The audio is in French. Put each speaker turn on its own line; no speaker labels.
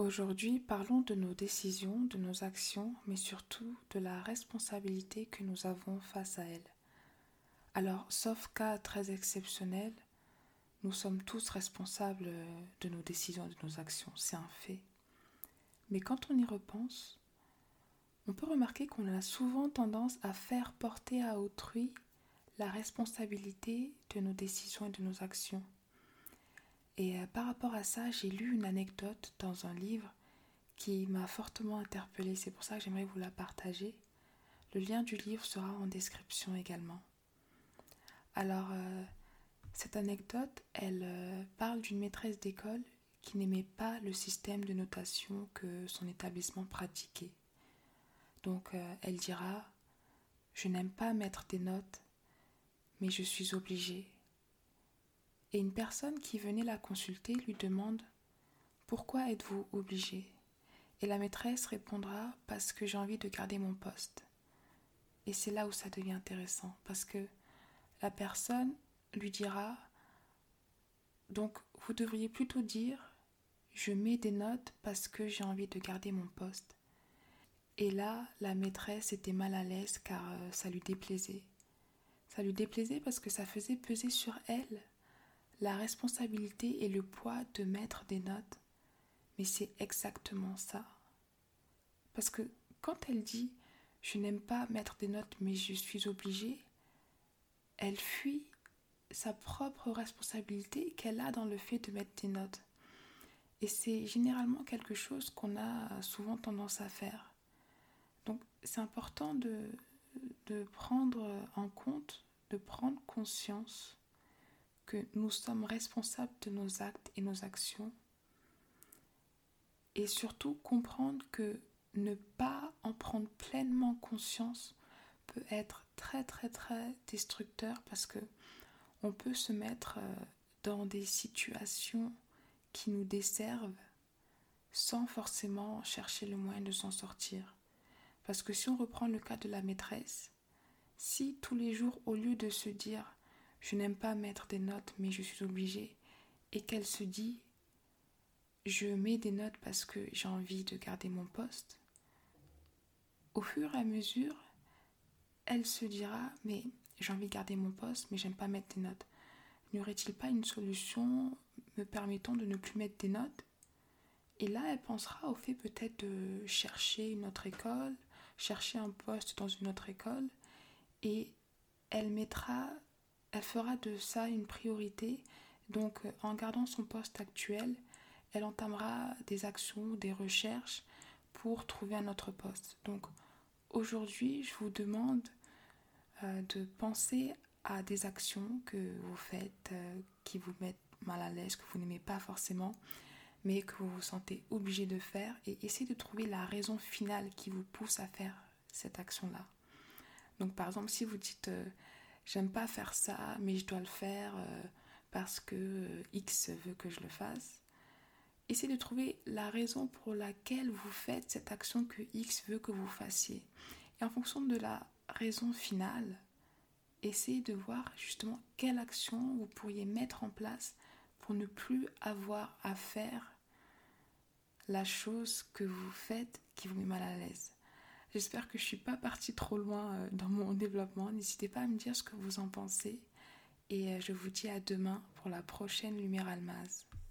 Aujourd'hui, parlons de nos décisions, de nos actions, mais surtout de la responsabilité que nous avons face à elles. Alors, sauf cas très exceptionnel, nous sommes tous responsables de nos décisions, de nos actions, c'est un fait. Mais quand on y repense, on peut remarquer qu'on a souvent tendance à faire porter à autrui la responsabilité de nos décisions et de nos actions. Et euh, par rapport à ça, j'ai lu une anecdote dans un livre qui m'a fortement interpellée. C'est pour ça que j'aimerais vous la partager. Le lien du livre sera en description également. Alors, euh, cette anecdote, elle euh, parle d'une maîtresse d'école qui n'aimait pas le système de notation que son établissement pratiquait. Donc, elle dira Je n'aime pas mettre des notes, mais je suis obligée et une personne qui venait la consulter lui demande Pourquoi êtes-vous obligé? Et la maîtresse répondra Parce que j'ai envie de garder mon poste. Et c'est là où ça devient intéressant, parce que la personne lui dira Donc vous devriez plutôt dire Je mets des notes parce que j'ai envie de garder mon poste. Et là, la maîtresse était mal à l'aise car euh, ça lui déplaisait. Ça lui déplaisait parce que ça faisait peser sur elle la responsabilité et le poids de mettre des notes. Mais c'est exactement ça. Parce que quand elle dit je n'aime pas mettre des notes mais je suis obligée, elle fuit sa propre responsabilité qu'elle a dans le fait de mettre des notes. Et c'est généralement quelque chose qu'on a souvent tendance à faire. Donc c'est important de, de prendre en compte, de prendre conscience que nous sommes responsables de nos actes et nos actions. Et surtout comprendre que ne pas en prendre pleinement conscience peut être très très très destructeur parce que on peut se mettre euh, dans des situations qui nous desservent sans forcément chercher le moyen de s'en sortir. Parce que si on reprend le cas de la maîtresse, si tous les jours, au lieu de se dire je n'aime pas mettre des notes, mais je suis obligée, et qu'elle se dit, je mets des notes parce que j'ai envie de garder mon poste, au fur et à mesure, elle se dira, mais j'ai envie de garder mon poste, mais j'aime pas mettre des notes. N'y aurait-il pas une solution me permettant de ne plus mettre des notes? Et là, elle pensera au fait peut-être de chercher une autre école, chercher un poste dans une autre école, et elle mettra elle fera de ça une priorité. Donc euh, en gardant son poste actuel, elle entamera des actions, des recherches pour trouver un autre poste. Donc aujourd'hui, je vous demande euh, de penser à des actions que vous faites euh, qui vous mettent mal à l'aise, que vous n'aimez pas forcément, mais que vous vous sentez obligé de faire et essayez de trouver la raison finale qui vous pousse à faire cette action-là. Donc par exemple, si vous dites j'aime pas faire ça, mais je dois le faire euh, parce que euh, X veut que je le fasse. Essayez de trouver la raison pour laquelle vous faites cette action que X veut que vous fassiez. Et en fonction de la raison finale, essayez de voir justement quelle action vous pourriez mettre en place pour ne plus avoir à faire la chose que vous faites qui vous met mal à l'aise. J'espère que je ne suis pas partie trop loin euh, dans mon développement. N'hésitez pas à me dire ce que vous en pensez. Et euh, je vous dis à demain pour la prochaine Lumière Almaz.